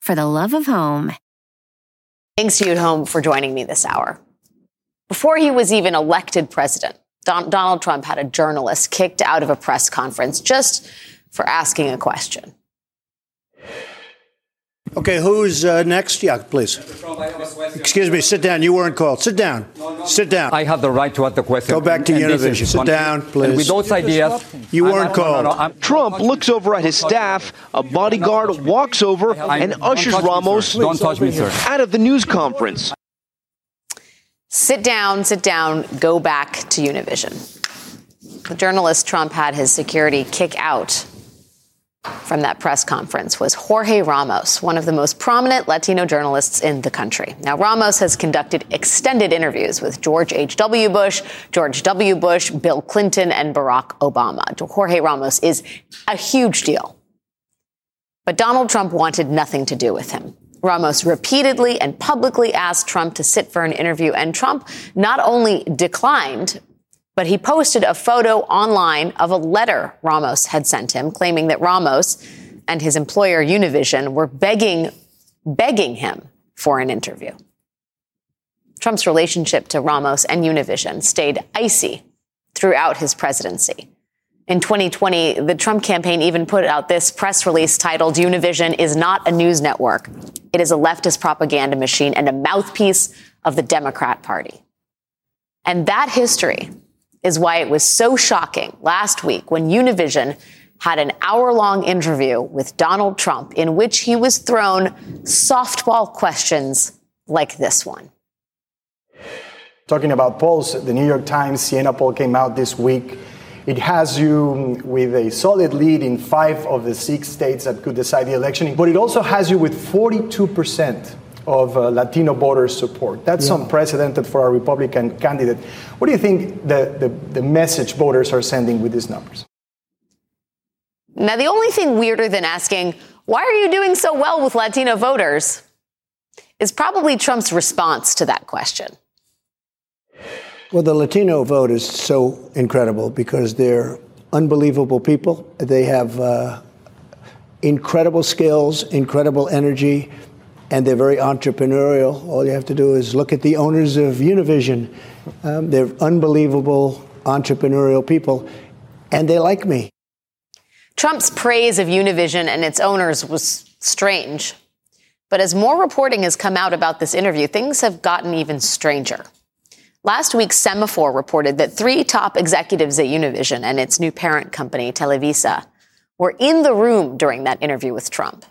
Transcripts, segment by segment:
for the love of home. Thanks to you at home for joining me this hour. Before he was even elected president, Don- Donald Trump had a journalist kicked out of a press conference just for asking a question. Okay, who's uh, next? Yeah, please. Excuse me, sit down. You weren't called. Sit down. Sit down. I have the right to ask the question. Go back to And Univision. Sit down, please. And with those ideas, You I'm- weren't no, no, called. no, Trump looks over at his staff. A bodyguard walks over and ushers touch me, Ramos sir. Don't touch me, out of the news conference. Sit down, sit down, go back to Univision. The journalist Trump had his security kick out from that press conference was Jorge Ramos, one of the most prominent Latino journalists in the country. Now, Ramos has conducted extended interviews with George H.W. Bush, George W. Bush, Bill Clinton, and Barack Obama. Jorge Ramos is a huge deal. But Donald Trump wanted nothing to do with him. Ramos repeatedly and publicly asked Trump to sit for an interview, and Trump not only declined, but he posted a photo online of a letter Ramos had sent him, claiming that Ramos and his employer Univision were begging, begging him for an interview. Trump's relationship to Ramos and Univision stayed icy throughout his presidency. In 2020, the Trump campaign even put out this press release titled Univision is not a news network. It is a leftist propaganda machine and a mouthpiece of the Democrat Party. And that history is why it was so shocking last week when Univision had an hour long interview with Donald Trump in which he was thrown softball questions like this one. Talking about polls, the New York Times Siena poll came out this week. It has you with a solid lead in five of the six states that could decide the election, but it also has you with 42% of uh, Latino voters' support. That's Yeah. unprecedented for a Republican candidate. What do you think the, the, the message voters are sending with these numbers? Now, the only thing weirder than asking, why are you doing so well with Latino voters? is probably Trump's response to that question. Well, the Latino vote is so incredible because they're unbelievable people. They have uh, incredible skills, incredible energy, and they're very entrepreneurial. All you have to do is look at the owners of Univision. Um, they're unbelievable entrepreneurial people, and they like me. Trump's praise of Univision and its owners was strange. But as more reporting has come out about this interview, things have gotten even stranger. Last week, Semafor reported that three top executives at Univision and its new parent company, Televisa, were in the room during that interview with Trump.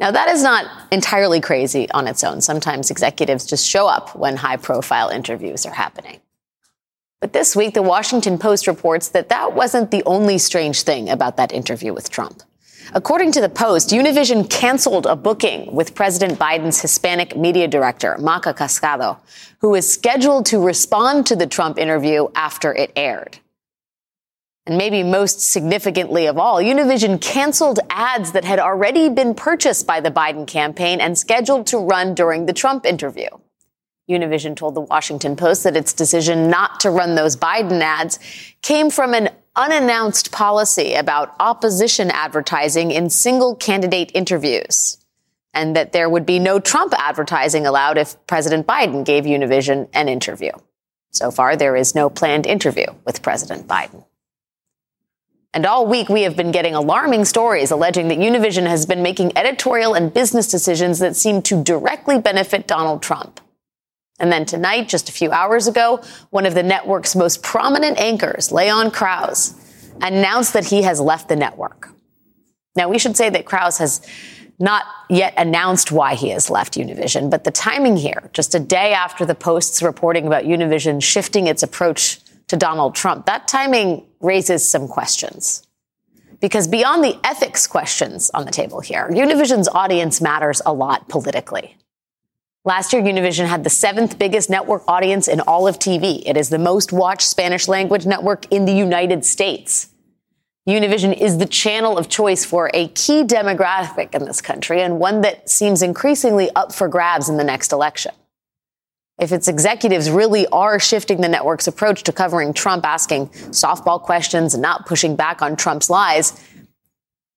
Now, that is not entirely crazy on its own. Sometimes executives just show up when high profile interviews are happening. But this week, the Washington Post reports that that wasn't the only strange thing about that interview with Trump. According to the Post, Univision canceled a booking with President Biden's Hispanic media director, Maca Casado, who is scheduled to respond to the Trump interview after it aired. And maybe most significantly of all, Univision canceled ads that had already been purchased by the Biden campaign and scheduled to run during the Trump interview. Univision told the Washington Post that its decision not to run those Biden ads came from an unannounced policy about opposition advertising in single candidate interviews, and that there would be no Trump advertising allowed if President Biden gave Univision an interview. So far, there is no planned interview with President Biden. And all week, we have been getting alarming stories alleging that Univision has been making editorial and business decisions that seem to directly benefit Donald Trump. And then tonight, just a few hours ago, one of the network's most prominent anchors, Leon Krauze, announced that he has left the network. Now, we should say that Krauze has not yet announced why he has left Univision, but the timing here, just a day after the Post's reporting about Univision shifting its approach to Donald Trump, that timing raises some questions. Because beyond the ethics questions on the table here, Univision's audience matters a lot politically. Last year, Univision had the seventh biggest network audience in all of TV. It is the most watched Spanish language network in the United States. Univision is the channel of choice for a key demographic in this country and one that seems increasingly up for grabs in the next election. If its executives really are shifting the network's approach to covering Trump, asking softball questions and not pushing back on Trump's lies,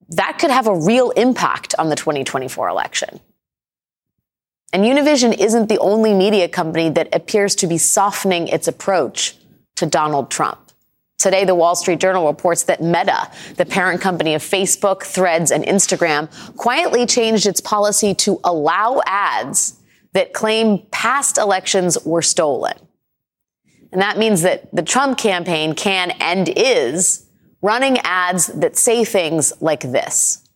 that could have a real impact on the 2024 election. And Univision isn't the only media company that appears to be softening its approach to Donald Trump. Today, the Wall Street Journal reports that Meta, the parent company of Facebook, Threads, and Instagram, quietly changed its policy to allow ads that claim past elections were stolen. And that means that the Trump campaign can and is running ads that say things like this.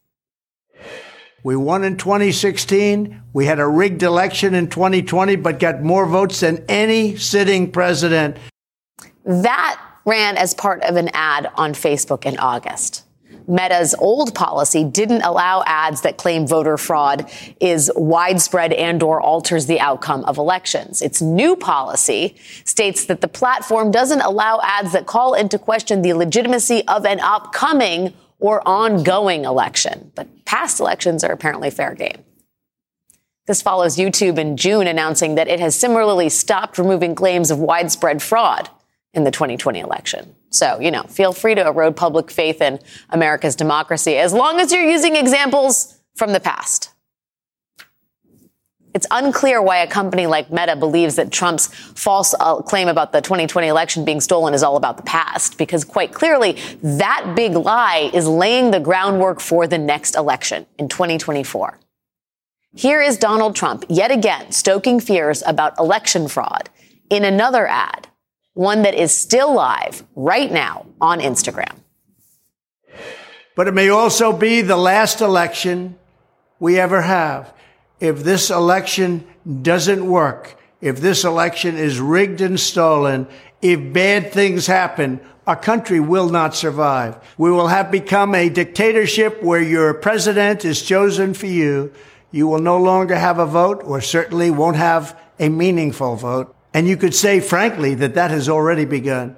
We won in 2016. We had a rigged election in 2020, but got more votes than any sitting president. That ran as part of an ad on Facebook in August. Meta's old policy didn't allow ads that claim voter fraud is widespread and or alters the outcome of elections. Its new policy states that the platform doesn't allow ads that call into question the legitimacy of an upcoming or ongoing election. But past elections are apparently fair game. This follows YouTube in June announcing that it has similarly stopped removing claims of widespread fraud in the 2020 election. So, you know, feel free to erode public faith in America's democracy as long as you're using examples from the past. It's unclear why a company like Meta believes that Trump's false uh, claim about the 2020 election being stolen is all about the past, because quite clearly, that big lie is laying the groundwork for the next election in 2024. Here is Donald Trump yet again stoking fears about election fraud in another ad one that is still live right now on Instagram. But it may also be the last election we ever have. If this election doesn't work, if this election is rigged and stolen, if bad things happen, our country will not survive. We will have become a dictatorship where your president is chosen for you. You will no longer have a vote or certainly won't have a meaningful vote. And you could say, frankly, that that has already begun.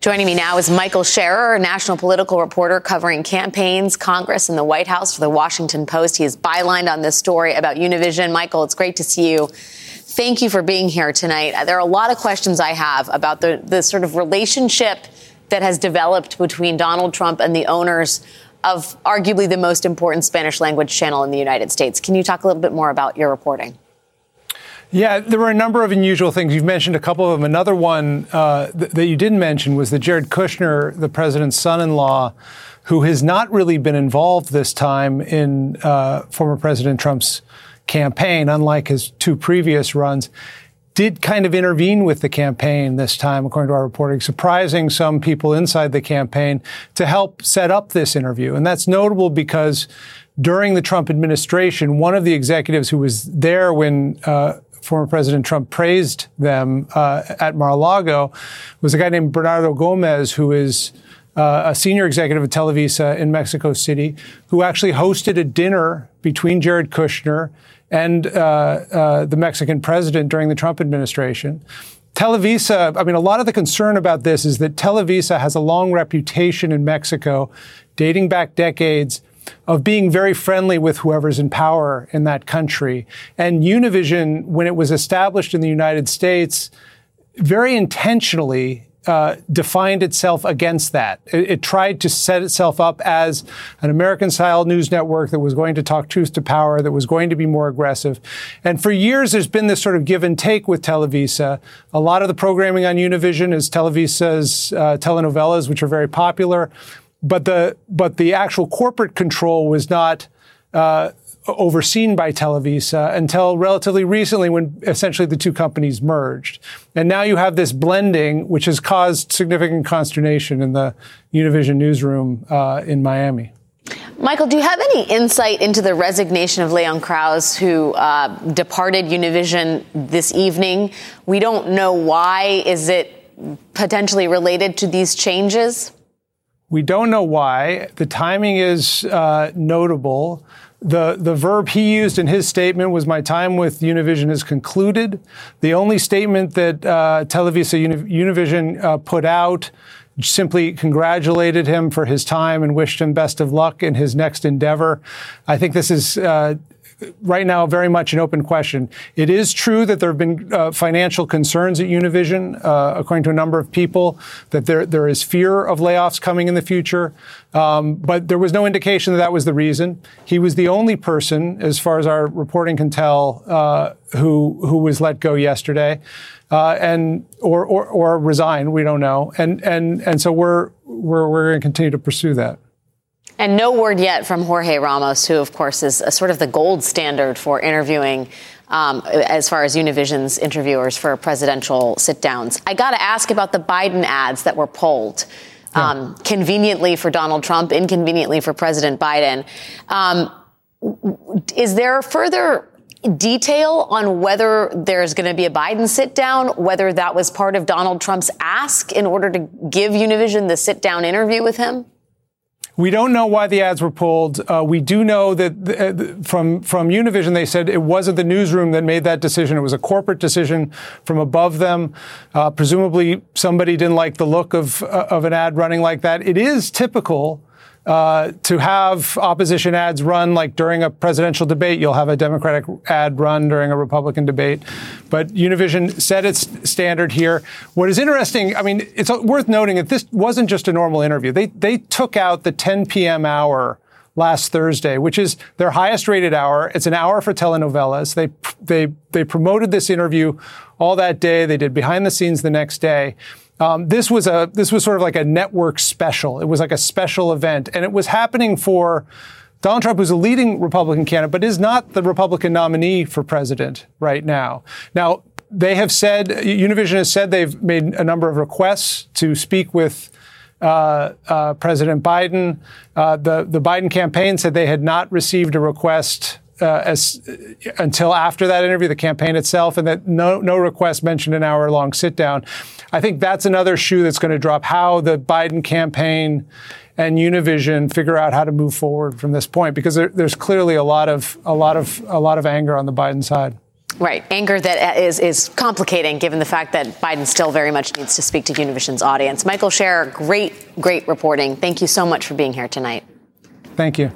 Joining me now is Michael Scherer, national political reporter covering campaigns, Congress, and the White House for the Washington Post. He is bylined on this story about Univision. Michael, it's great to see you. Thank you for being here tonight. There are a lot of questions I have about the, the sort of relationship that has developed between Donald Trump and the owners of arguably the most important Spanish language channel in the United States. Can you talk a little bit more about your reporting? Yeah, there were a number of unusual things. You've mentioned a couple of them. Another one uh, th- that you didn't mention was that Jared Kushner, the president's son-in-law, who has not really been involved this time in uh, former President Trump's campaign, unlike his two previous runs, did kind of intervene with the campaign this time, according to our reporting, surprising some people inside the campaign to help set up this interview. And that's notable because during the Trump administration, one of the executives who was there when uh, former President Trump praised them uh, at Mar-a-Lago was a guy named Bernardo Gomez, who is uh, a senior executive at Televisa in Mexico City, who actually hosted a dinner between Jared Kushner and uh, uh the Mexican president during the Trump administration. Televisa, I mean, a lot of the concern about this is that Televisa has a long reputation in Mexico, dating back decades, of being very friendly with whoever's in power in that country. And Univision, when it was established in the United States, very intentionally uh, defined itself against that. It, it, tried to set itself up as an American style news network that was going to talk truth to power, that was going to be more aggressive. And for years, there's been this sort of give and take with Televisa. A lot of the programming on Univision is Televisa's uh, telenovelas, which are very popular but the but the actual corporate control was not uh, overseen by Televisa until relatively recently, when essentially the two companies merged. And now you have this blending, which has caused significant consternation in the Univision newsroom uh, in Miami. Michael, do you have any insight into the resignation of Leon Krauze, who uh, departed Univision this evening? We don't know why. Is it potentially related to these changes? We don't know why. The timing is uh, notable. the, the verb he used in his statement was my time with Univision is concluded. The only statement that uh, Televisa Univision uh, put out simply congratulated him for his time and wished him best of luck in his next endeavor. I think this is uh, right now very much an open question. It is true that there have been uh, financial concerns at Univision, uh, according to a number of people, that there there is fear of layoffs coming in the future. Um, but there was no indication that that was the reason. He was the only person, as far as our reporting can tell, uh, who who was let go yesterday, uh, and or, or or resigned. We don't know. And and and so we're we're we're going to continue to pursue that. And no word yet from Jorge Ramos, who, of course, is sort of the gold standard for interviewing um, as far as Univision's interviewers for presidential sit downs. I got to ask about the Biden ads that were pulled. Um, conveniently for Donald Trump, inconveniently for President Biden. Um, is there further detail on whether there's going to be a Biden sit down, whether that was part of Donald Trump's ask in order to give Univision the sit down interview with him? We don't know why the ads were pulled. Uh, we do know that uh, from from Univision, they said it wasn't the newsroom that made that decision. It was a corporate decision from above them. Uh, presumably, somebody didn't like the look of uh, of an ad running like that. It is typical uh, to have opposition ads run like during a presidential debate. You'll have a Democratic ad run during a Republican debate. But Univision set its standard here. What is interesting, I mean, it's worth noting that this wasn't just a normal interview. They, they took out the 10 p.m. hour last Thursday, which is their highest rated hour. It's an hour for telenovelas. They, they, they promoted this interview all that day. They did behind the scenes the next day. Um, this was a this was sort of like a network special. It was like a special event, and it was happening for Donald Trump, who's a leading Republican candidate, but is not the Republican nominee for president right now. Now they have said Univision has said they've made a number of requests to speak with. Uh, uh, President Biden. Uh, the the Biden campaign said they had not received a request uh, as until after that interview, the campaign itself, and that no no request mentioned an hour long sit down. I think that's another shoe that's going to drop. How the Biden campaign and Univision figure out how to move forward from this point, because there, there's clearly a lot of a lot of a lot of anger on the Biden side. Right, anger that is is complicating given the fact that Biden still very much needs to speak to Univision's audience. Michael Scherer, great, great reporting. Thank you so much for being here tonight. Thank you.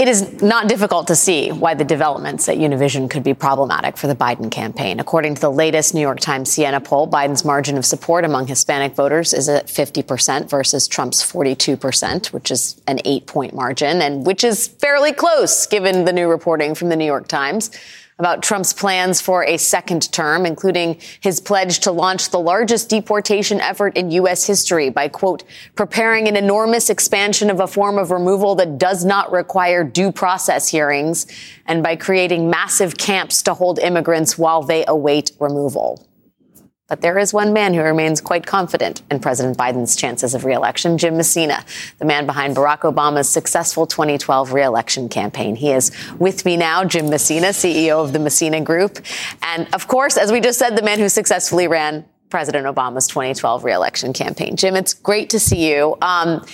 It is not difficult to see why the developments at Univision could be problematic for the Biden campaign. According to the latest New York Times Siena poll, Biden's margin of support among Hispanic voters is at 50% versus Trump's 42%, which is an eight point margin and which is fairly close given the new reporting from the New York Times about Trump's plans for a second term, including his pledge to launch the largest deportation effort in U.S. history by, quote, preparing an enormous expansion of a form of removal that does not require due process hearings, and by creating massive camps to hold immigrants while they await removal. But there is one man who remains quite confident in President Biden's chances of reelection, Jim Messina, the man behind Barack Obama's successful 2012 reelection campaign. He is with me now, Jim Messina, CEO of the Messina Group. And of course, as we just said, the man who successfully ran President Obama's 2012 reelection campaign. Jim, it's great to see you. Um,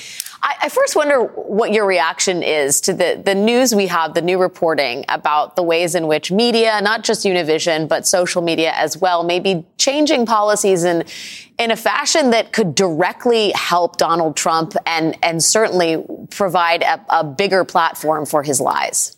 I, I, first wonder what your reaction is to the, the news we have, the new reporting about the ways in which media, not just Univision, but social media as well, may be changing policies in, in a fashion that could directly help Donald Trump and, and certainly provide a, a bigger platform for his lies.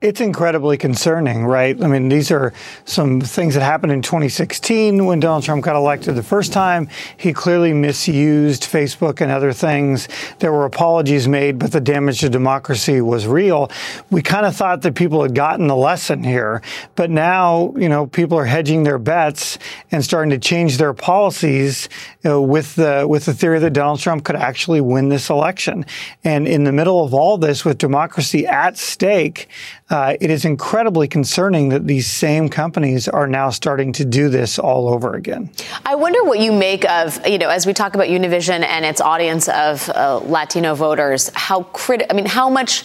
It's incredibly concerning, right? I mean, these are some things that happened in 2016 when Donald Trump got elected the first time. He clearly misused Facebook and other things. There were apologies made, but the damage to democracy was real. We kind of thought that people had gotten the lesson here, but now, you know, people are hedging their bets and starting to change their policies you know, with the with the theory that Donald Trump could actually win this election. And in the middle of all this, with democracy at stake, uh, it is incredibly concerning that these same companies are now starting to do this all over again. I wonder what you make of, you know, as we talk about Univision and its audience of uh, Latino voters, how crit- I mean, how much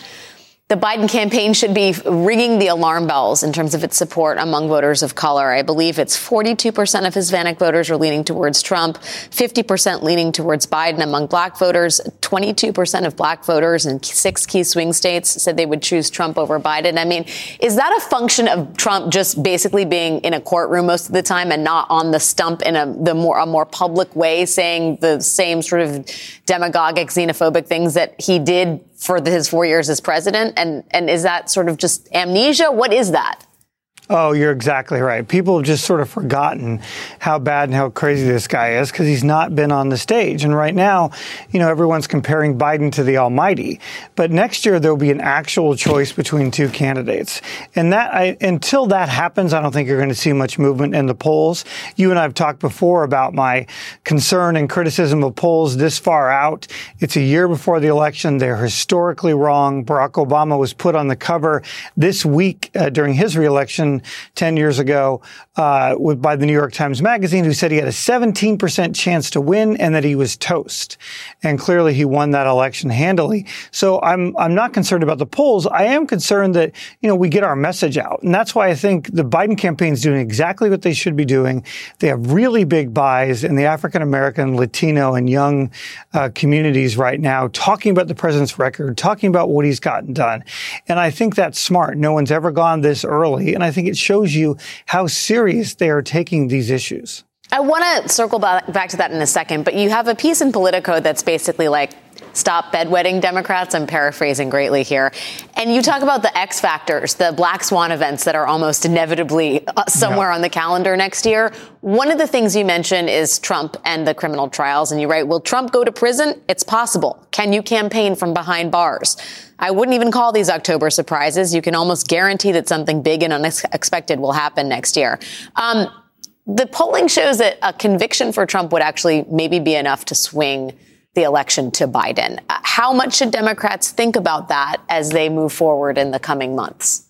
the Biden campaign should be ringing the alarm bells in terms of its support among voters of color. I believe it's 42% of Hispanic voters are leaning towards Trump, 50% leaning towards Biden among black voters, 22% of black voters in six key swing states said they would choose Trump over Biden. I mean, is that a function of Trump just basically being in a courtroom most of the time and not on the stump in a the more a more public way, saying the same sort of demagogic, xenophobic things that he did for his four years as president? And and is that sort of just amnesia? What is that? Oh, you're exactly right. People have just sort of forgotten how bad and how crazy this guy is because he's not been on the stage. And right now, you know, everyone's comparing Biden to the Almighty. But next year there'll be an actual choice between two candidates. And that I, until that happens, I don't think you're going to see much movement in the polls. You and I have talked before about my concern and criticism of polls this far out. It's a year before the election. They're historically wrong. Barack Obama was put on the cover this week uh, during his reelection 10 years ago uh, by the New York Times Magazine, who said he had a 17% chance to win and that he was toast. And clearly he won that election handily. So I'm, I'm not concerned about the polls. I am concerned that, you know, we get our message out. And that's why I think the Biden campaign is doing exactly what they should be doing. They have really big buys in the African American, Latino, and young uh, communities right now, talking about the president's record, talking about what he's gotten done. And I think that's smart. No one's ever gone this early. And I think it shows you how serious they are taking these issues. I want to circle back to that in a second, but you have a piece in Politico that's basically like, stop bedwetting Democrats. I'm paraphrasing greatly here. And you talk about the X factors, the black swan events that are almost inevitably uh, somewhere yeah. on the calendar next year. One of the things you mention is Trump and the criminal trials. And you write, will Trump go to prison? It's possible. Can you campaign from behind bars? I wouldn't even call these October surprises. You can almost guarantee that something big and unexpected will happen next year. Um, the polling shows that a conviction for Trump would actually maybe be enough to swing the election to Biden. Uh, how much should Democrats think about that as they move forward in the coming months?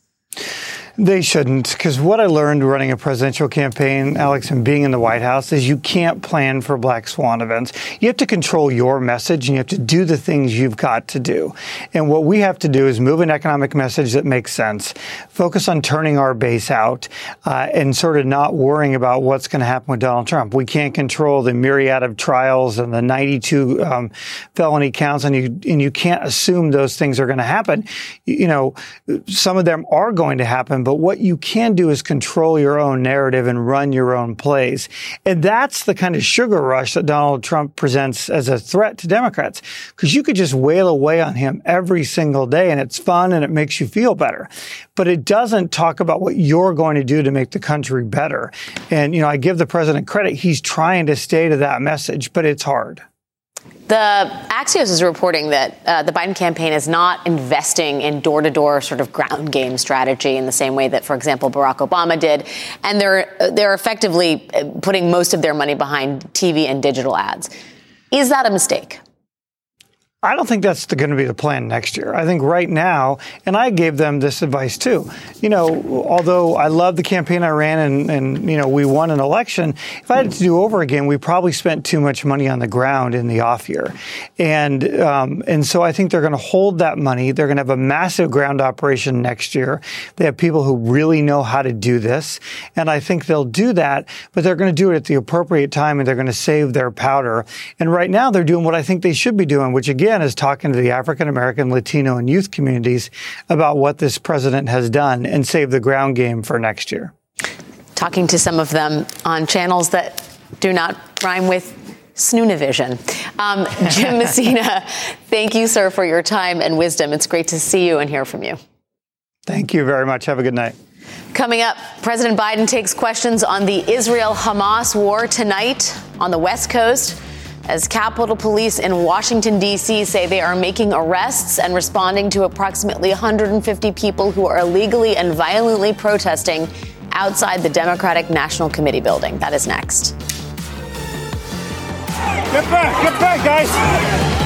They shouldn't, because what I learned running a presidential campaign, Alex, and being in the White House is you can't plan for black swan events. You have to control your message and you have to do the things you've got to do. And what we have to do is move an economic message that makes sense, focus on turning our base out, uh, and sort of not worrying about what's going to happen with Donald Trump. We can't control the myriad of trials and the 92 um, felony counts, and you and you can't assume those things are going to happen. You know, some of them are going to happen but what you can do is control your own narrative and run your own plays. And that's the kind of sugar rush that Donald Trump presents as a threat to Democrats. Because you could just wail away on him every single day and it's fun and it makes you feel better. But it doesn't talk about what you're going to do to make the country better. And, you know, I give the president credit. He's trying to stay to that message, but it's hard. The Axios is reporting that uh, the Biden campaign is not investing in door to door sort of ground game strategy in the same way that, for example, Barack Obama did. And they're, they're effectively uh, putting most of their money behind TV and digital ads. Is that a mistake? I don't think that's going to be the plan next year. I think right now, and I gave them this advice too. You know, although I love the campaign I ran and, and you know we won an election, if I had to do over again, we probably spent too much money on the ground in the off year, and um, and so I think they're going to hold that money. They're going to have a massive ground operation next year. They have people who really know how to do this, and I think they'll do that. But they're going to do it at the appropriate time, and they're going to save their powder. And right now, they're doing what I think they should be doing, which again again is talking to the African American, Latino, and youth communities about what this president has done and save the ground game for next year. Talking to some of them on channels that do not rhyme with Snoonavision. Um, Jim Messina, thank you, sir, for your time and wisdom. It's great to see you and hear from you. Thank you very much. Have a good night. Coming up, President Biden takes questions on the Israel Hamas war tonight on the West Coast as Capitol Police in Washington, D.C. say they are making arrests and responding to approximately 150 people who are illegally and violently protesting outside the Democratic National Committee building. That is next. Get back, get back, guys.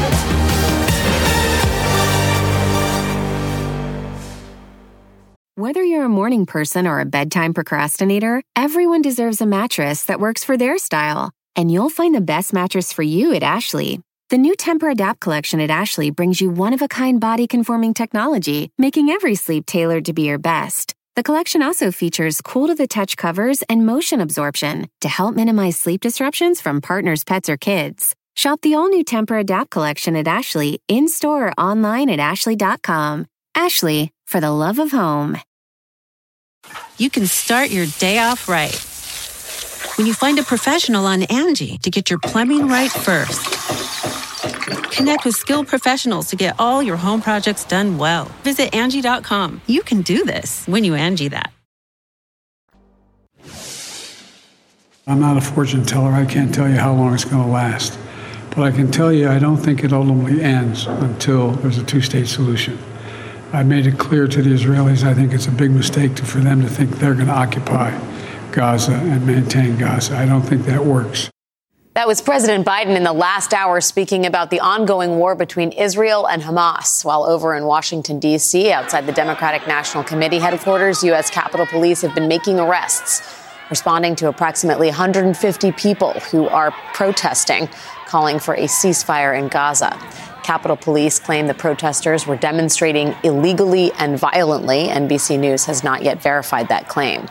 Whether you're a morning person or a bedtime procrastinator, everyone deserves a mattress that works for their style. And you'll find the best mattress for you at Ashley. The new Tempur-Adapt collection at Ashley brings you one-of-a-kind body-conforming technology, making every sleep tailored to be your best. The collection also features cool-to-the-touch covers and motion absorption to help minimize sleep disruptions from partners, pets, or kids. Shop the all new Tempur Adapt collection at Ashley in store or online at Ashley.com. Ashley, for the love of home. You can start your day off right. When you find a professional on Angie to get your plumbing right first. Connect with skilled professionals to get all your home projects done well. Visit Angie.com. You can do this when you Angie that. I'm not a fortune teller. I can't tell you how long it's going to last. But I can tell you I don't think it ultimately ends until there's a two state solution. I made it clear to the Israelis I think it's a big mistake to, for them to think they're going to occupy Gaza and maintain Gaza. I don't think that works. That was President Biden in the last hour speaking about the ongoing war between Israel and Hamas. While over in Washington, D.C., outside the Democratic National Committee headquarters, U.S. Capitol Police have been making arrests, responding to approximately 150 people who are protesting, calling for a ceasefire in Gaza. Capitol Police claim the protesters were demonstrating illegally and violently. NBC News has not yet verified that claim.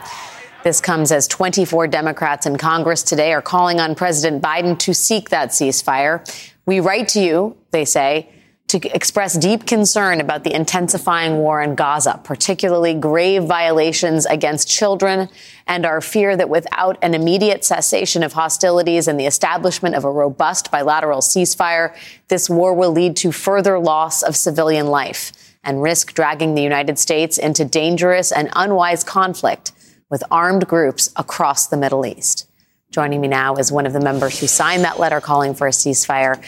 This comes as 24 Democrats in Congress today are calling on President Biden to seek that ceasefire. We write to you, they say, to express deep concern about the intensifying war in Gaza, particularly grave violations against children, and our fear that without an immediate cessation of hostilities and the establishment of a robust bilateral ceasefire, this war will lead to further loss of civilian life and risk dragging the United States into dangerous and unwise conflict with armed groups across the Middle East. Joining me now is one of the members who signed that letter calling for a ceasefire.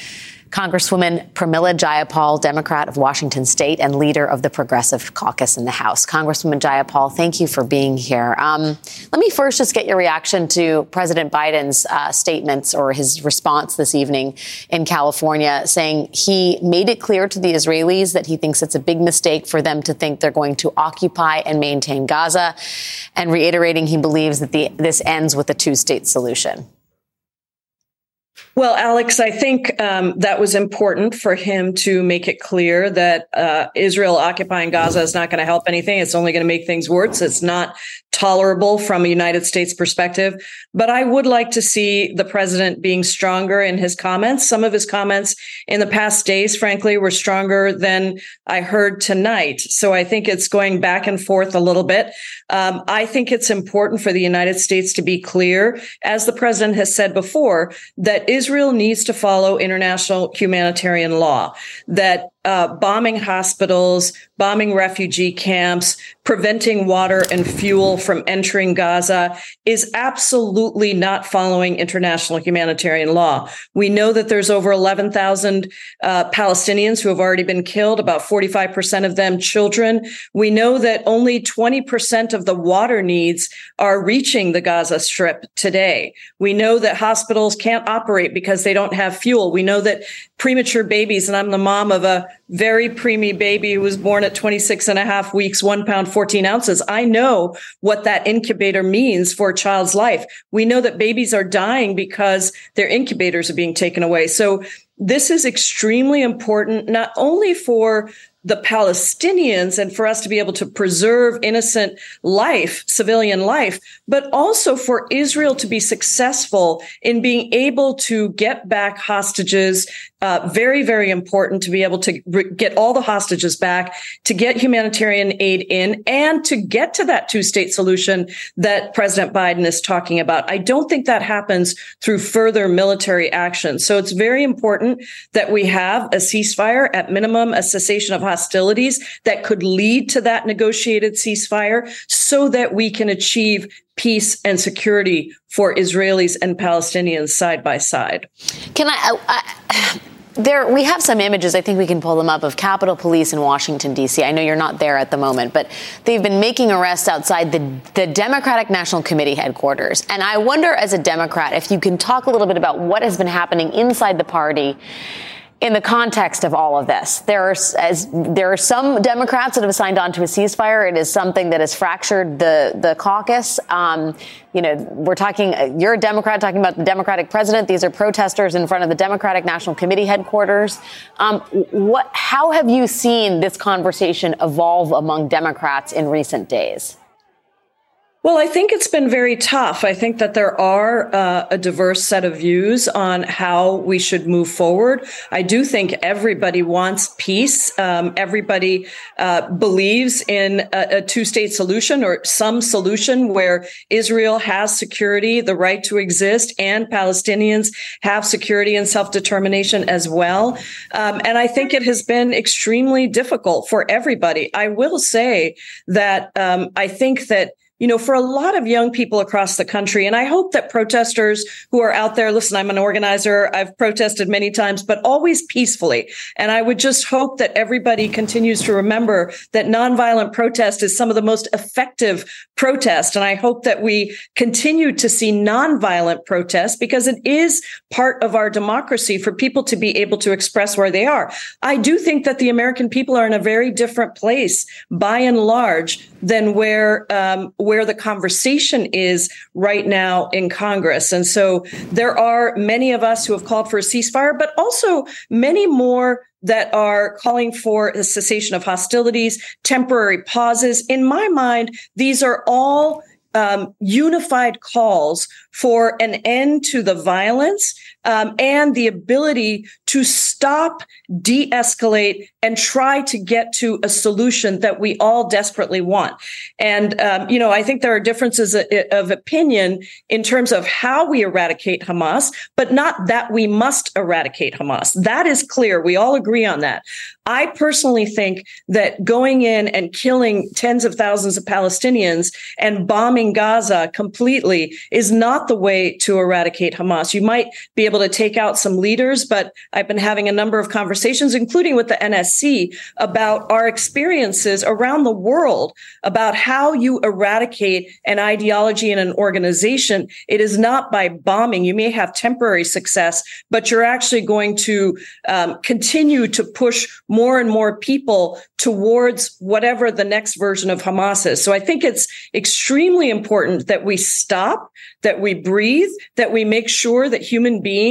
Congresswoman Pramila Jayapal, Democrat of Washington State and leader of the Progressive Caucus in the House. Congresswoman Jayapal, thank you for being here. Um, let me first just get your reaction to President Biden's uh, statements or his response this evening in California, saying he made it clear to the Israelis that he thinks it's a big mistake for them to think they're going to occupy and maintain Gaza, and reiterating he believes that the, this ends with a two state solution. Well, Alex, I think um, that was important for him to make it clear that uh, Israel occupying Gaza is not going to help anything. It's only going to make things worse. It's not tolerable from a United States perspective. But I would like to see the president being stronger in his comments. Some of his comments in the past days, frankly, were stronger than I heard tonight. So I think it's going back and forth a little bit. Um, I think it's important for the United States to be clear, as the president has said before, that Israel needs to follow international humanitarian law, that uh, bombing hospitals, bombing refugee camps, preventing water and fuel from entering Gaza is absolutely not following international humanitarian law. We know that there's over 11,000 uh, Palestinians who have already been killed, about 45% of them children. We know that only 20% of the water needs are reaching the Gaza Strip today. We know that hospitals can't operate because they don't have fuel. We know that premature babies, and I'm the mom of a very preemie baby who was born at 26 and a half weeks, one pound, 14 ounces. I know what that incubator means for a child's life. We know that babies are dying because their incubators are being taken away. So this is extremely important, not only for the Palestinians and for us to be able to preserve innocent life, civilian life, but also for Israel to be successful in being able to get back hostages. Uh, very, very important to be able to re- get all the hostages back, to get humanitarian aid in, and to get to that two state solution that President Biden is talking about. I don't think that happens through further military action. So it's very important that we have a ceasefire, at minimum, a cessation of hostilities that could lead to that negotiated ceasefire so that we can achieve peace and security for Israelis and Palestinians side by side. Can I, I there, we have some images. I think we can pull them up of Capitol Police in Washington D.C. I know you're not there at the moment, but they've been making arrests outside the the Democratic National Committee headquarters. And I wonder, as a Democrat, if you can talk a little bit about what has been happening inside the party in the context of all of this. There are, as, there are some Democrats that have signed on to a ceasefire. It is something that has fractured the, the caucus. Um, you know, we're talking, you're a Democrat talking about the Democratic president. These are protesters in front of the Democratic National Committee headquarters. Um, what, how have you seen this conversation evolve among Democrats in recent days? Well, I think it's been very tough. I think that there are uh, a diverse set of views on how we should move forward. I do think everybody wants peace. Um, everybody uh, believes in a, a two state solution or some solution where Israel has security, the right to exist, and Palestinians have security and self determination as well. Um, and I think it has been extremely difficult for everybody. I will say that um, I think that you know, for a lot of young people across the country, and I hope that protesters who are out there, listen, I'm an organizer, I've protested many times, but always peacefully. And I would just hope that everybody continues to remember that nonviolent protest is some of the most effective protest. And I hope that we continue to see nonviolent protest because it is part of our democracy for people to be able to express where they are. I do think that the American people are in a very different place by and large than where, um, the conversation is right now in Congress. And so there are many of us who have called for a ceasefire, but also many more that are calling for a cessation of hostilities, temporary pauses. In my mind, these are all um, unified calls for an end to the violence um, and the ability to stop, de escalate, and try to get to a solution that we all desperately want. And, um, you know, I think there are differences of opinion in terms of how we eradicate Hamas, but not that we must eradicate Hamas. That is clear. We all agree on that. I personally think that going in and killing tens of thousands of Palestinians and bombing Gaza completely is not the way to eradicate Hamas. You might be able to take out some leaders, but I've been having a number of conversations, including with the NSC, about our experiences around the world about how you eradicate an ideology in an organization. It is not by bombing. You may have temporary success, but you're actually going to um, continue to push more and more people towards whatever the next version of Hamas is. So I think it's extremely important that we stop, that we breathe, that we make sure that human beings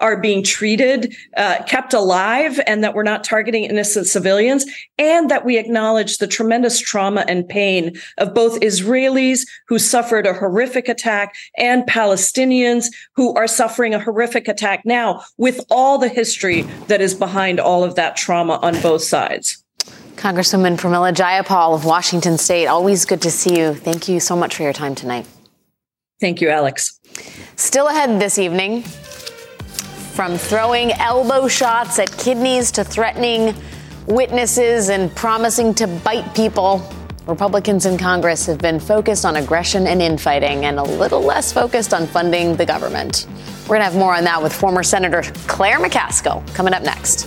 are being treated, uh, kept alive, and that we're not targeting innocent civilians, and that we acknowledge the tremendous trauma and pain of both Israelis who suffered a horrific attack and Palestinians who are suffering a horrific attack now with all the history that is behind all of that trauma on both sides. Congresswoman Pramila Jayapal of Washington State, always good to see you. Thank you so much for your time tonight. Thank you, Alex. Still ahead this evening, from throwing elbow shots at kidneys to threatening witnesses and promising to bite people, Republicans in Congress have been focused on aggression and infighting and a little less focused on funding the government. We're going to have more on that with former Senator Claire McCaskill coming up next.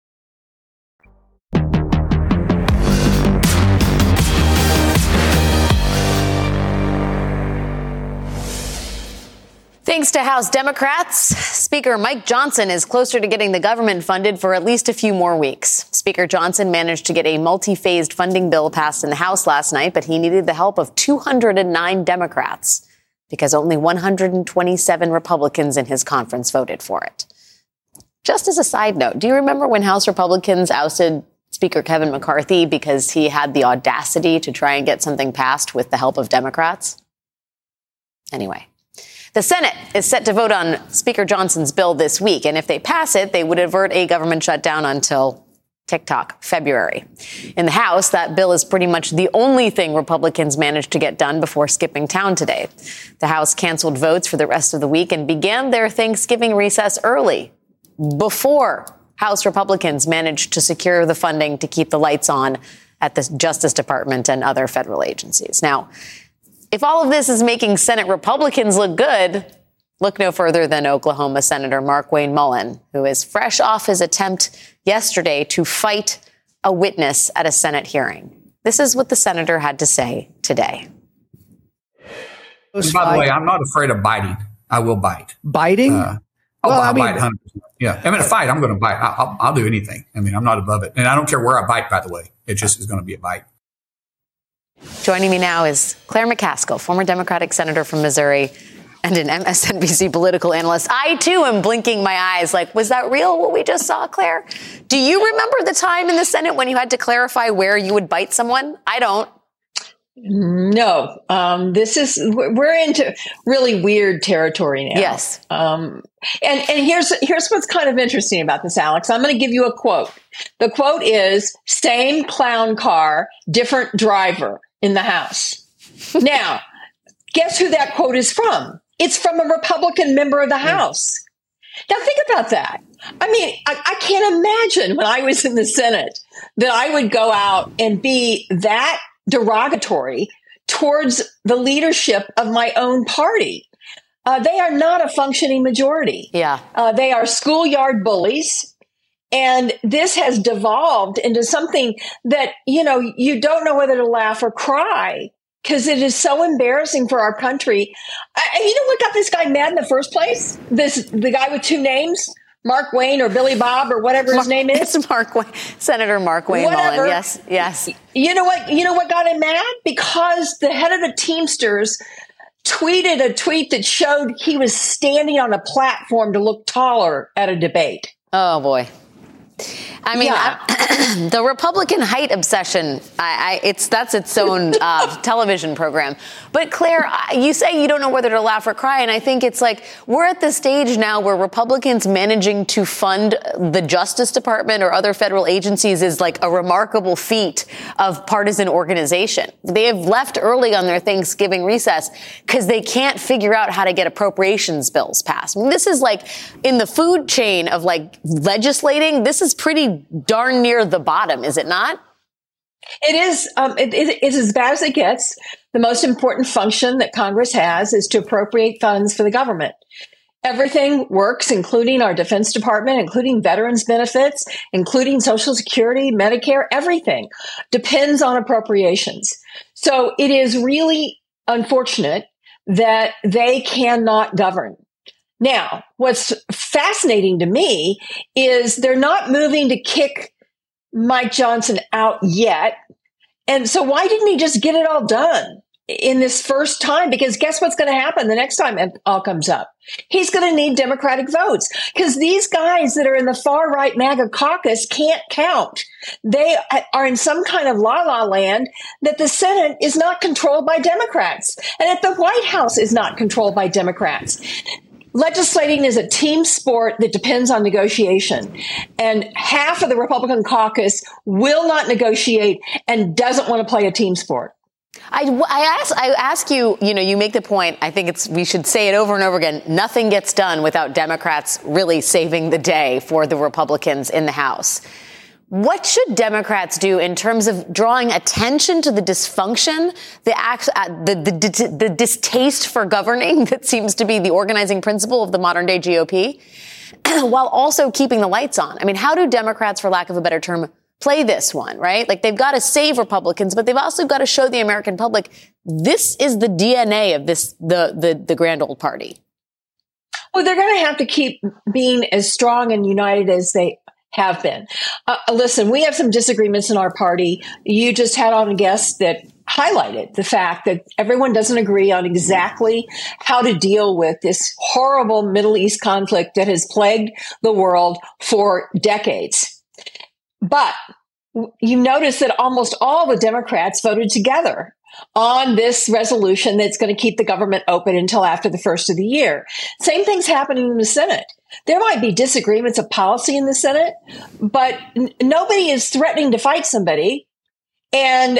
Thanks to House Democrats, Speaker Mike Johnson is closer to getting the government funded for at least a few more weeks. Speaker Johnson managed to get a multi phased funding bill passed in the House last night, but he needed the help of 209 Democrats because only 127 Republicans in his conference voted for it. Just as a side note, do you remember when House Republicans ousted Speaker Kevin McCarthy because he had the audacity to try and get something passed with the help of Democrats? Anyway. The Senate is set to vote on Speaker Johnson's bill this week, and if they pass it, they would avert a government shutdown until TikTok, February. In the House, that bill is pretty much the only thing Republicans managed to get done before skipping town today. The House canceled votes for the rest of the week and began their Thanksgiving recess early, before House Republicans managed to secure the funding to keep the lights on at the Justice Department and other federal agencies. Now, if all of this is making Senate Republicans look good, look no further than Oklahoma Senator Markwayne Mullin, who is fresh off his attempt yesterday to fight a witness at a Senate hearing. This is what the senator had to say today. And by the way, I'm not afraid of biting. I will bite. Biting? Uh, I'll, Well, I'll I mean- bite 100%. Yeah. I'm mean, a fight, I'm going to bite. I'll, I'll do anything. I mean, I'm not above it. And I don't care where I bite, by the way. It just is going to be a bite. Joining me now is Claire McCaskill, former Democratic senator from Missouri and an MSNBC political analyst. I too am blinking my eyes like, was that real what we just saw, Claire? Do you remember the time in the Senate when you had to clarify where you would bite someone? I don't. No, um, this is we're into really weird territory now. Yes. Um, and and here's here's what's kind of interesting about this, Alex. I'm going to give you a quote. The quote is "Same clown car, different driver in the house." now, guess who that quote is from? It's from a Republican member of the House. Now think about that. I mean, I, I can't imagine when I was in the Senate that I would go out and be that derogatory towards the leadership of my own party. Uh, they are not a functioning majority. Yeah. Uh, they are schoolyard bullies. And this has devolved into something that, you know, you don't know whether to laugh or cry because it is so embarrassing for our country. And you know what got this guy mad in the first place? This, the guy with two names, Mark Wayne or Billy Bob or whatever his name is. It's Mark Wayne, Senator Mark Wayne Whatever. Mullin. Yes, yes. You know what? You know what got him mad? Because the head of the Teamsters tweeted a tweet that showed he was standing on a platform to look taller at a debate. Oh boy. I mean, Yeah. I- the Republican height obsession, I, I, it's that's its own uh, television program. But Claire, you say you don't know whether to laugh or cry, and I think it's like we're at the stage now where Republicans managing to fund the Justice Department or other federal agencies is like a remarkable feat of partisan organization. They have left early on their Thanksgiving recess because they can't figure out how to get appropriations bills passed. I mean, this is like in the food chain of like legislating. This is pretty darn near the bottom, is it not? It is. Um, it, it, it's as bad as it gets. The most important function that Congress has is to appropriate funds for the government. Everything works, including our Defense Department, including veterans benefits, including Social Security, Medicare, everything depends on appropriations. So it is really unfortunate that they cannot govern. Now, what's fascinating to me is they're not moving to kick Mike Johnson out yet. And so why didn't he just get it all done in this first time? Because guess what's going to happen the next time it all comes up? He's going to need Democratic votes because these guys that are in the far right MAGA caucus can't count. They are in some kind of la la land that the Senate is not controlled by Democrats and that the White House is not controlled by Democrats. Legislating is a team sport that depends on negotiation. And half of the Republican caucus will not negotiate and doesn't want to play a team sport. I, I ask I ask you, you know, you make the point. I think it's we should say it over and over again. Nothing gets done without Democrats really saving the day for the Republicans in the House. What should Democrats do in terms of drawing attention to the dysfunction, the, act, uh, the, the, the distaste for governing that seems to be the organizing principle of the modern day GOP, while also keeping the lights on? I mean, how do Democrats, for lack of a better term, play this one, right? Like they've got to save Republicans, but they've also got to show the American public this is the DNA of this, the, the, the grand old party. Well, they're going to have to keep being as strong and united as they have been. Uh, listen, we have some disagreements in our party. You just had on a guest that highlighted the fact that everyone doesn't agree on exactly how to deal with this horrible Middle East conflict that has plagued the world for decades. But you notice that almost all the Democrats voted together on this resolution that's going to keep the government open until after the first of the year. Same thing's happening in the Senate. There might be disagreements of policy in the Senate, but n- nobody is threatening to fight somebody. And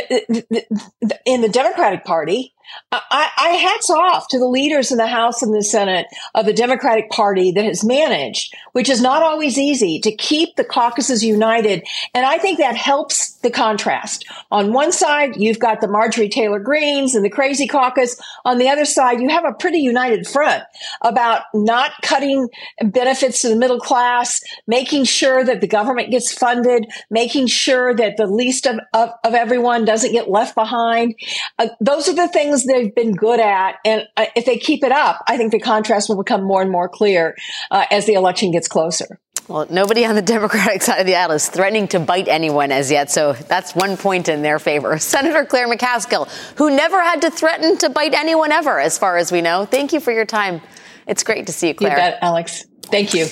in the Democratic Party, I, I hats off to the leaders in the House and the Senate of the Democratic Party that has managed, which is not always easy, to keep the caucuses united. And I think that helps the contrast. On one side, you've got the Marjorie Taylor Greenes and the crazy caucus. On the other side, you have a pretty united front about not cutting benefits to the middle class, making sure that the government gets funded, making sure that the least of, of, of everyone doesn't get left behind. Uh, those are the things they've been good at. And uh, if they keep it up, I think the contrast will become more and more clear uh, as the election gets closer. Well, nobody on the Democratic side of the aisle is threatening to bite anyone as yet, so that's one point in their favor. Senator Claire McCaskill, who never had to threaten to bite anyone ever, as far as we know. Thank you for your time. It's great to see you, Claire. You bet, Alex. Thank you.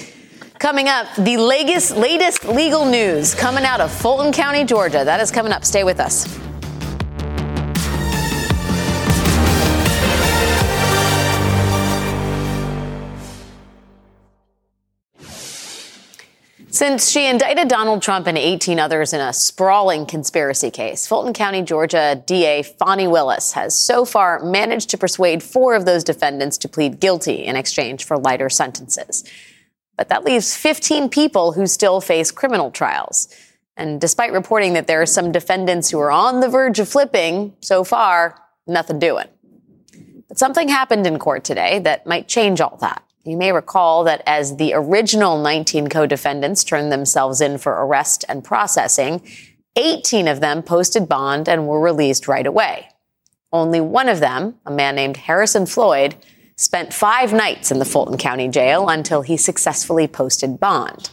Coming up, the latest, latest legal news coming out of Fulton County, Georgia. That is coming up. Stay with us. Since she indicted Donald Trump and 18 others in a sprawling conspiracy case, Fulton County, Georgia DA Fani Willis has so far managed to persuade four of those defendants to plead guilty in exchange for lighter sentences. But that leaves 15 people who still face criminal trials. And despite reporting that there are some defendants who are on the verge of flipping, so far, nothing doing. But something happened in court today that might change all that. You may recall that as the original 19 co-defendants turned themselves in for arrest and processing, 18 of them posted bond and were released right away. Only one of them, a man named Harrison Floyd, spent five nights in the Fulton County Jail until he successfully posted bond.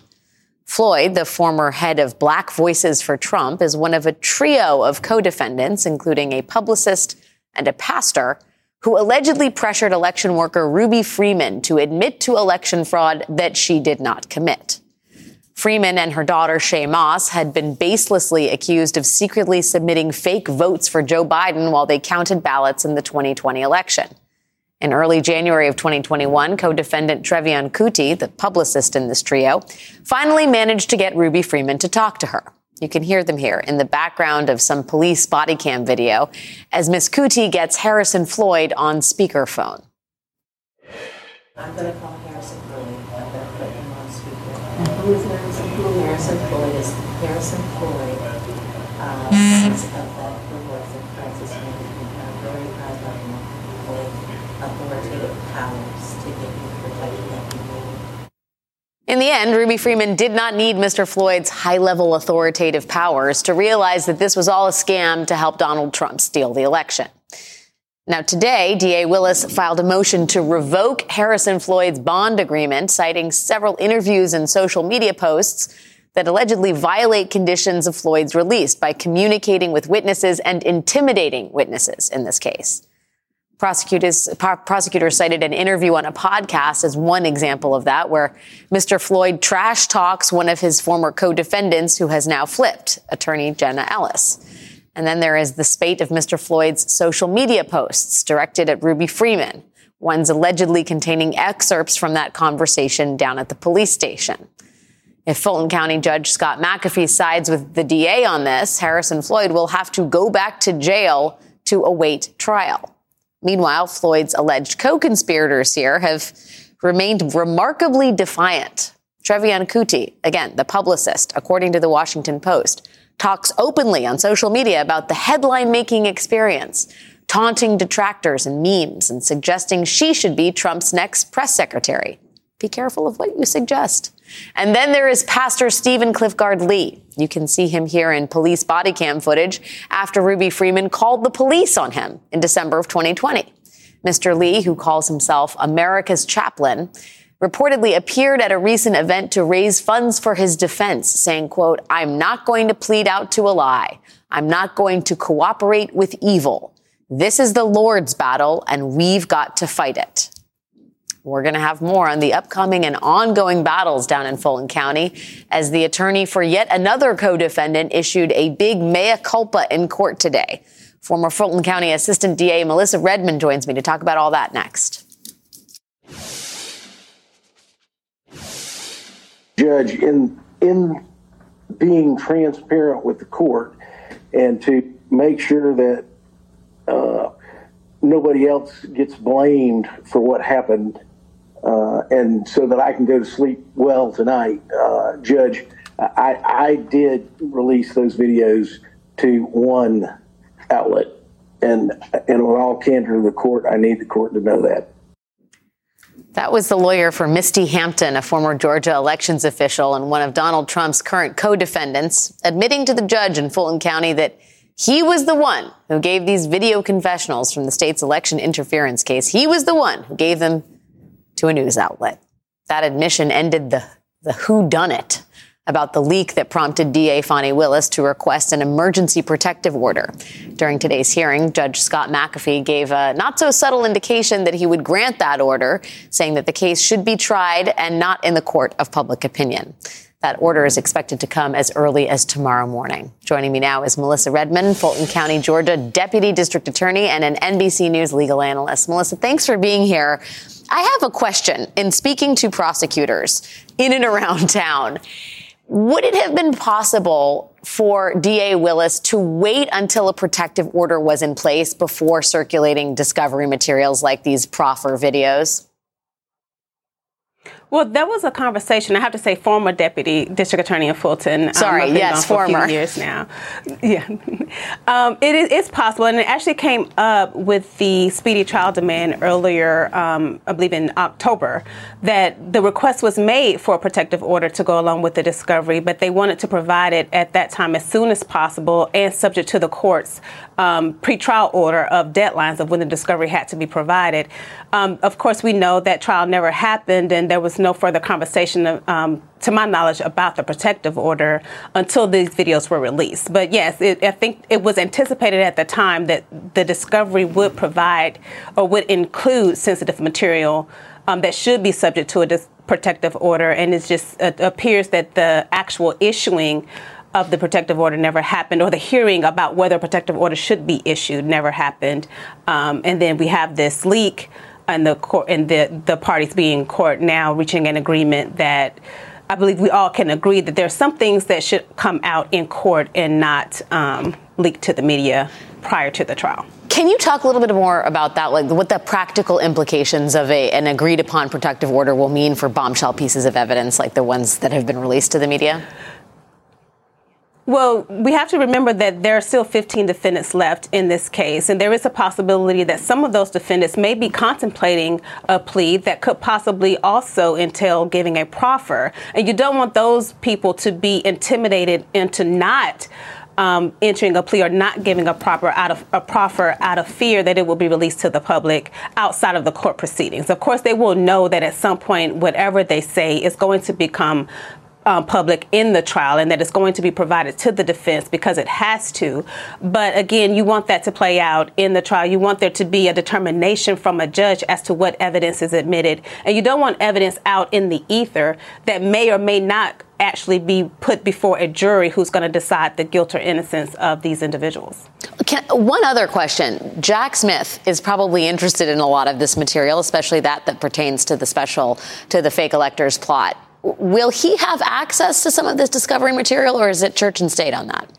Floyd, the former head of Black Voices for Trump, is one of a trio of co-defendants, including a publicist and a pastor, who allegedly pressured election worker Ruby Freeman to admit to election fraud that she did not commit. Freeman and her daughter Shaye Moss had been baselessly accused of secretly submitting fake votes for Joe Biden while they counted ballots in the 2020 election. In early January of 2021, co-defendant Trevian Kutti, the publicist in this trio, finally managed to get Ruby Freeman to talk to her. You can hear them here in the background of some police body cam video as Miss Kutti gets Harrison Floyd on speakerphone. I'm going to call Harrison Floyd. I'm going to put him on speaker. Who is Harrison Floyd? Harrison Floyd is Harrison Floyd. Um, of the, works of crisis management, very high level with authoritative powers to give you protection that you need. In the end, Ruby Freeman did not need Mr. Floyd's high level authoritative powers to realize that this was all a scam to help Donald Trump steal the election. Now, today, DA Willis filed a motion to revoke Harrison Floyd's bond agreement, citing several interviews and social media posts that allegedly violate conditions of Floyd's release by communicating with witnesses and intimidating witnesses in this case. Prosecutors, prosecutors cited an interview on a podcast as one example of that, where Mr. Floyd trash talks one of his former co-defendants who has now flipped, attorney Jenna Ellis. And then there is the spate of Mr. Floyd's social media posts directed at Ruby Freeman, ones allegedly containing excerpts from that conversation down at the police station. If Fulton County Judge Scott McAfee sides with the DA on this, Harrison Floyd will have to go back to jail to await trial. Meanwhile, Floyd's alleged co-conspirators here have remained remarkably defiant. Trevian Kutti, again, the publicist, according to the Washington Post, talks openly on social media about the headline making experience, taunting detractors and memes and suggesting she should be Trump's next press secretary. Be careful of what you suggest. And then there is Pastor Stephen Cliffgard Lee. You can see him here in police body cam footage after Ruby Freeman called the police on him in December of 2020. Mr. Lee, who calls himself America's chaplain, reportedly appeared at a recent event to raise funds for his defense, saying, quote, I'm not going to plead out to a lie. I'm not going to cooperate with evil. This is the Lord's battle and we've got to fight it. We're going to have more on the upcoming and ongoing battles down in Fulton County as the attorney for yet another co-defendant issued a big mea culpa in court today. Former Fulton County Assistant DA Melissa Redmond joins me to talk about all that next. Judge, in in being transparent with the court and to make sure that uh, nobody else gets blamed for what happened, uh, and so that I can go to sleep well tonight, uh, Judge, I, I did release those videos to one outlet, and and with all candor to the court, I need the court to know that. That was the lawyer for Misty Hampton, a former Georgia elections official and one of Donald Trump's current co defendants, admitting to the judge in Fulton County that he was the one who gave these video confessionals from the state's election interference case. He was the one who gave them to a news outlet. That admission ended the, the who done it about the leak that prompted DA Fani Willis to request an emergency protective order. During today's hearing, Judge Scott McAfee gave a not so subtle indication that he would grant that order, saying that the case should be tried and not in the court of public opinion. That order is expected to come as early as tomorrow morning. Joining me now is Melissa Redmond, Fulton County, Georgia Deputy District Attorney and an NBC News legal analyst. Melissa, thanks for being here. I have a question in speaking to prosecutors in and around town. Would it have been possible for DA Willis to wait until a protective order was in place before circulating discovery materials like these proffer videos? Well, there was a conversation. I have to say, former deputy district attorney in Fulton. Um, Sorry, um, yes, for former. Years now. Yeah, um, it is it's possible, and it actually came up with the speedy trial demand earlier. Um, I believe in October that the request was made for a protective order to go along with the discovery, but they wanted to provide it at that time as soon as possible and subject to the court's um, pretrial order of deadlines of when the discovery had to be provided. Um, of course, we know that trial never happened, and there was no further conversation, um, to my knowledge, about the protective order until these videos were released. But yes, it, I think it was anticipated at the time that the discovery would provide or would include sensitive material um, that should be subject to a dis- protective order, and it just uh, appears that the actual issuing of the protective order never happened, or the hearing about whether a protective order should be issued never happened. Um, and then we have this leak, and the court and the the parties being in court now reaching an agreement that. I believe we all can agree that there are some things that should come out in court and not um, leaked to the media prior to the trial. Can you talk a little bit more about that, like what the practical implications of a, an agreed upon protective order will mean for bombshell pieces of evidence like the ones that have been released to the media? Well, we have to remember that there are still 15 defendants left in this case, and there is a possibility that some of those defendants may be contemplating a plea that could possibly also entail giving a proffer. And you don't want those people to be intimidated into not um, entering a plea or not giving a proper out of a proffer out of fear that it will be released to the public outside of the court proceedings. Of course, they will know that at some point, whatever they say is going to become um, public in the trial and that it's going to be provided to the defense because it has to. But again, you want that to play out in the trial. You want there to be a determination from a judge as to what evidence is admitted. And you don't want evidence out in the ether that may or may not actually be put before a jury who's going to decide the guilt or innocence of these individuals. Can, one other question. Jack Smith is probably interested in a lot of this material, especially that that pertains to the special, to the fake electors plot. Will he have access to some of this discovery material, or is it church and state on that?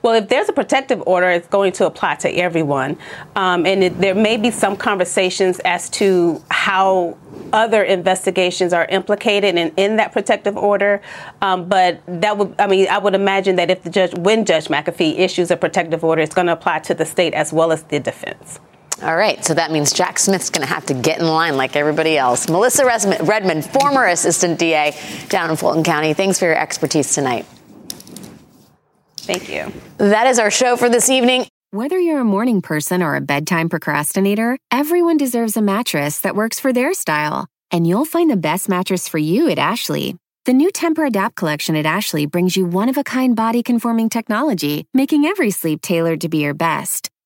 Well, if there's a protective order, it's going to apply to everyone. Um, and it, there may be some conversations as to how other investigations are implicated in, in that protective order. Um, but that would, I mean, I would imagine that if the judge, when Judge McAfee issues a protective order, it's going to apply to the state as well as the defense. All right, so that means Jack Smith's going to have to get in line like everybody else. Melissa Redmond, former assistant DA down in Fulton County, thanks for your expertise tonight. Thank you. That is our show for this evening. Whether you're a morning person or a bedtime procrastinator, everyone deserves a mattress that works for their style. And you'll find the best mattress for you at Ashley. The new Tempur-Adapt collection at Ashley brings you one-of-a-kind body-conforming technology, making every sleep tailored to be your best.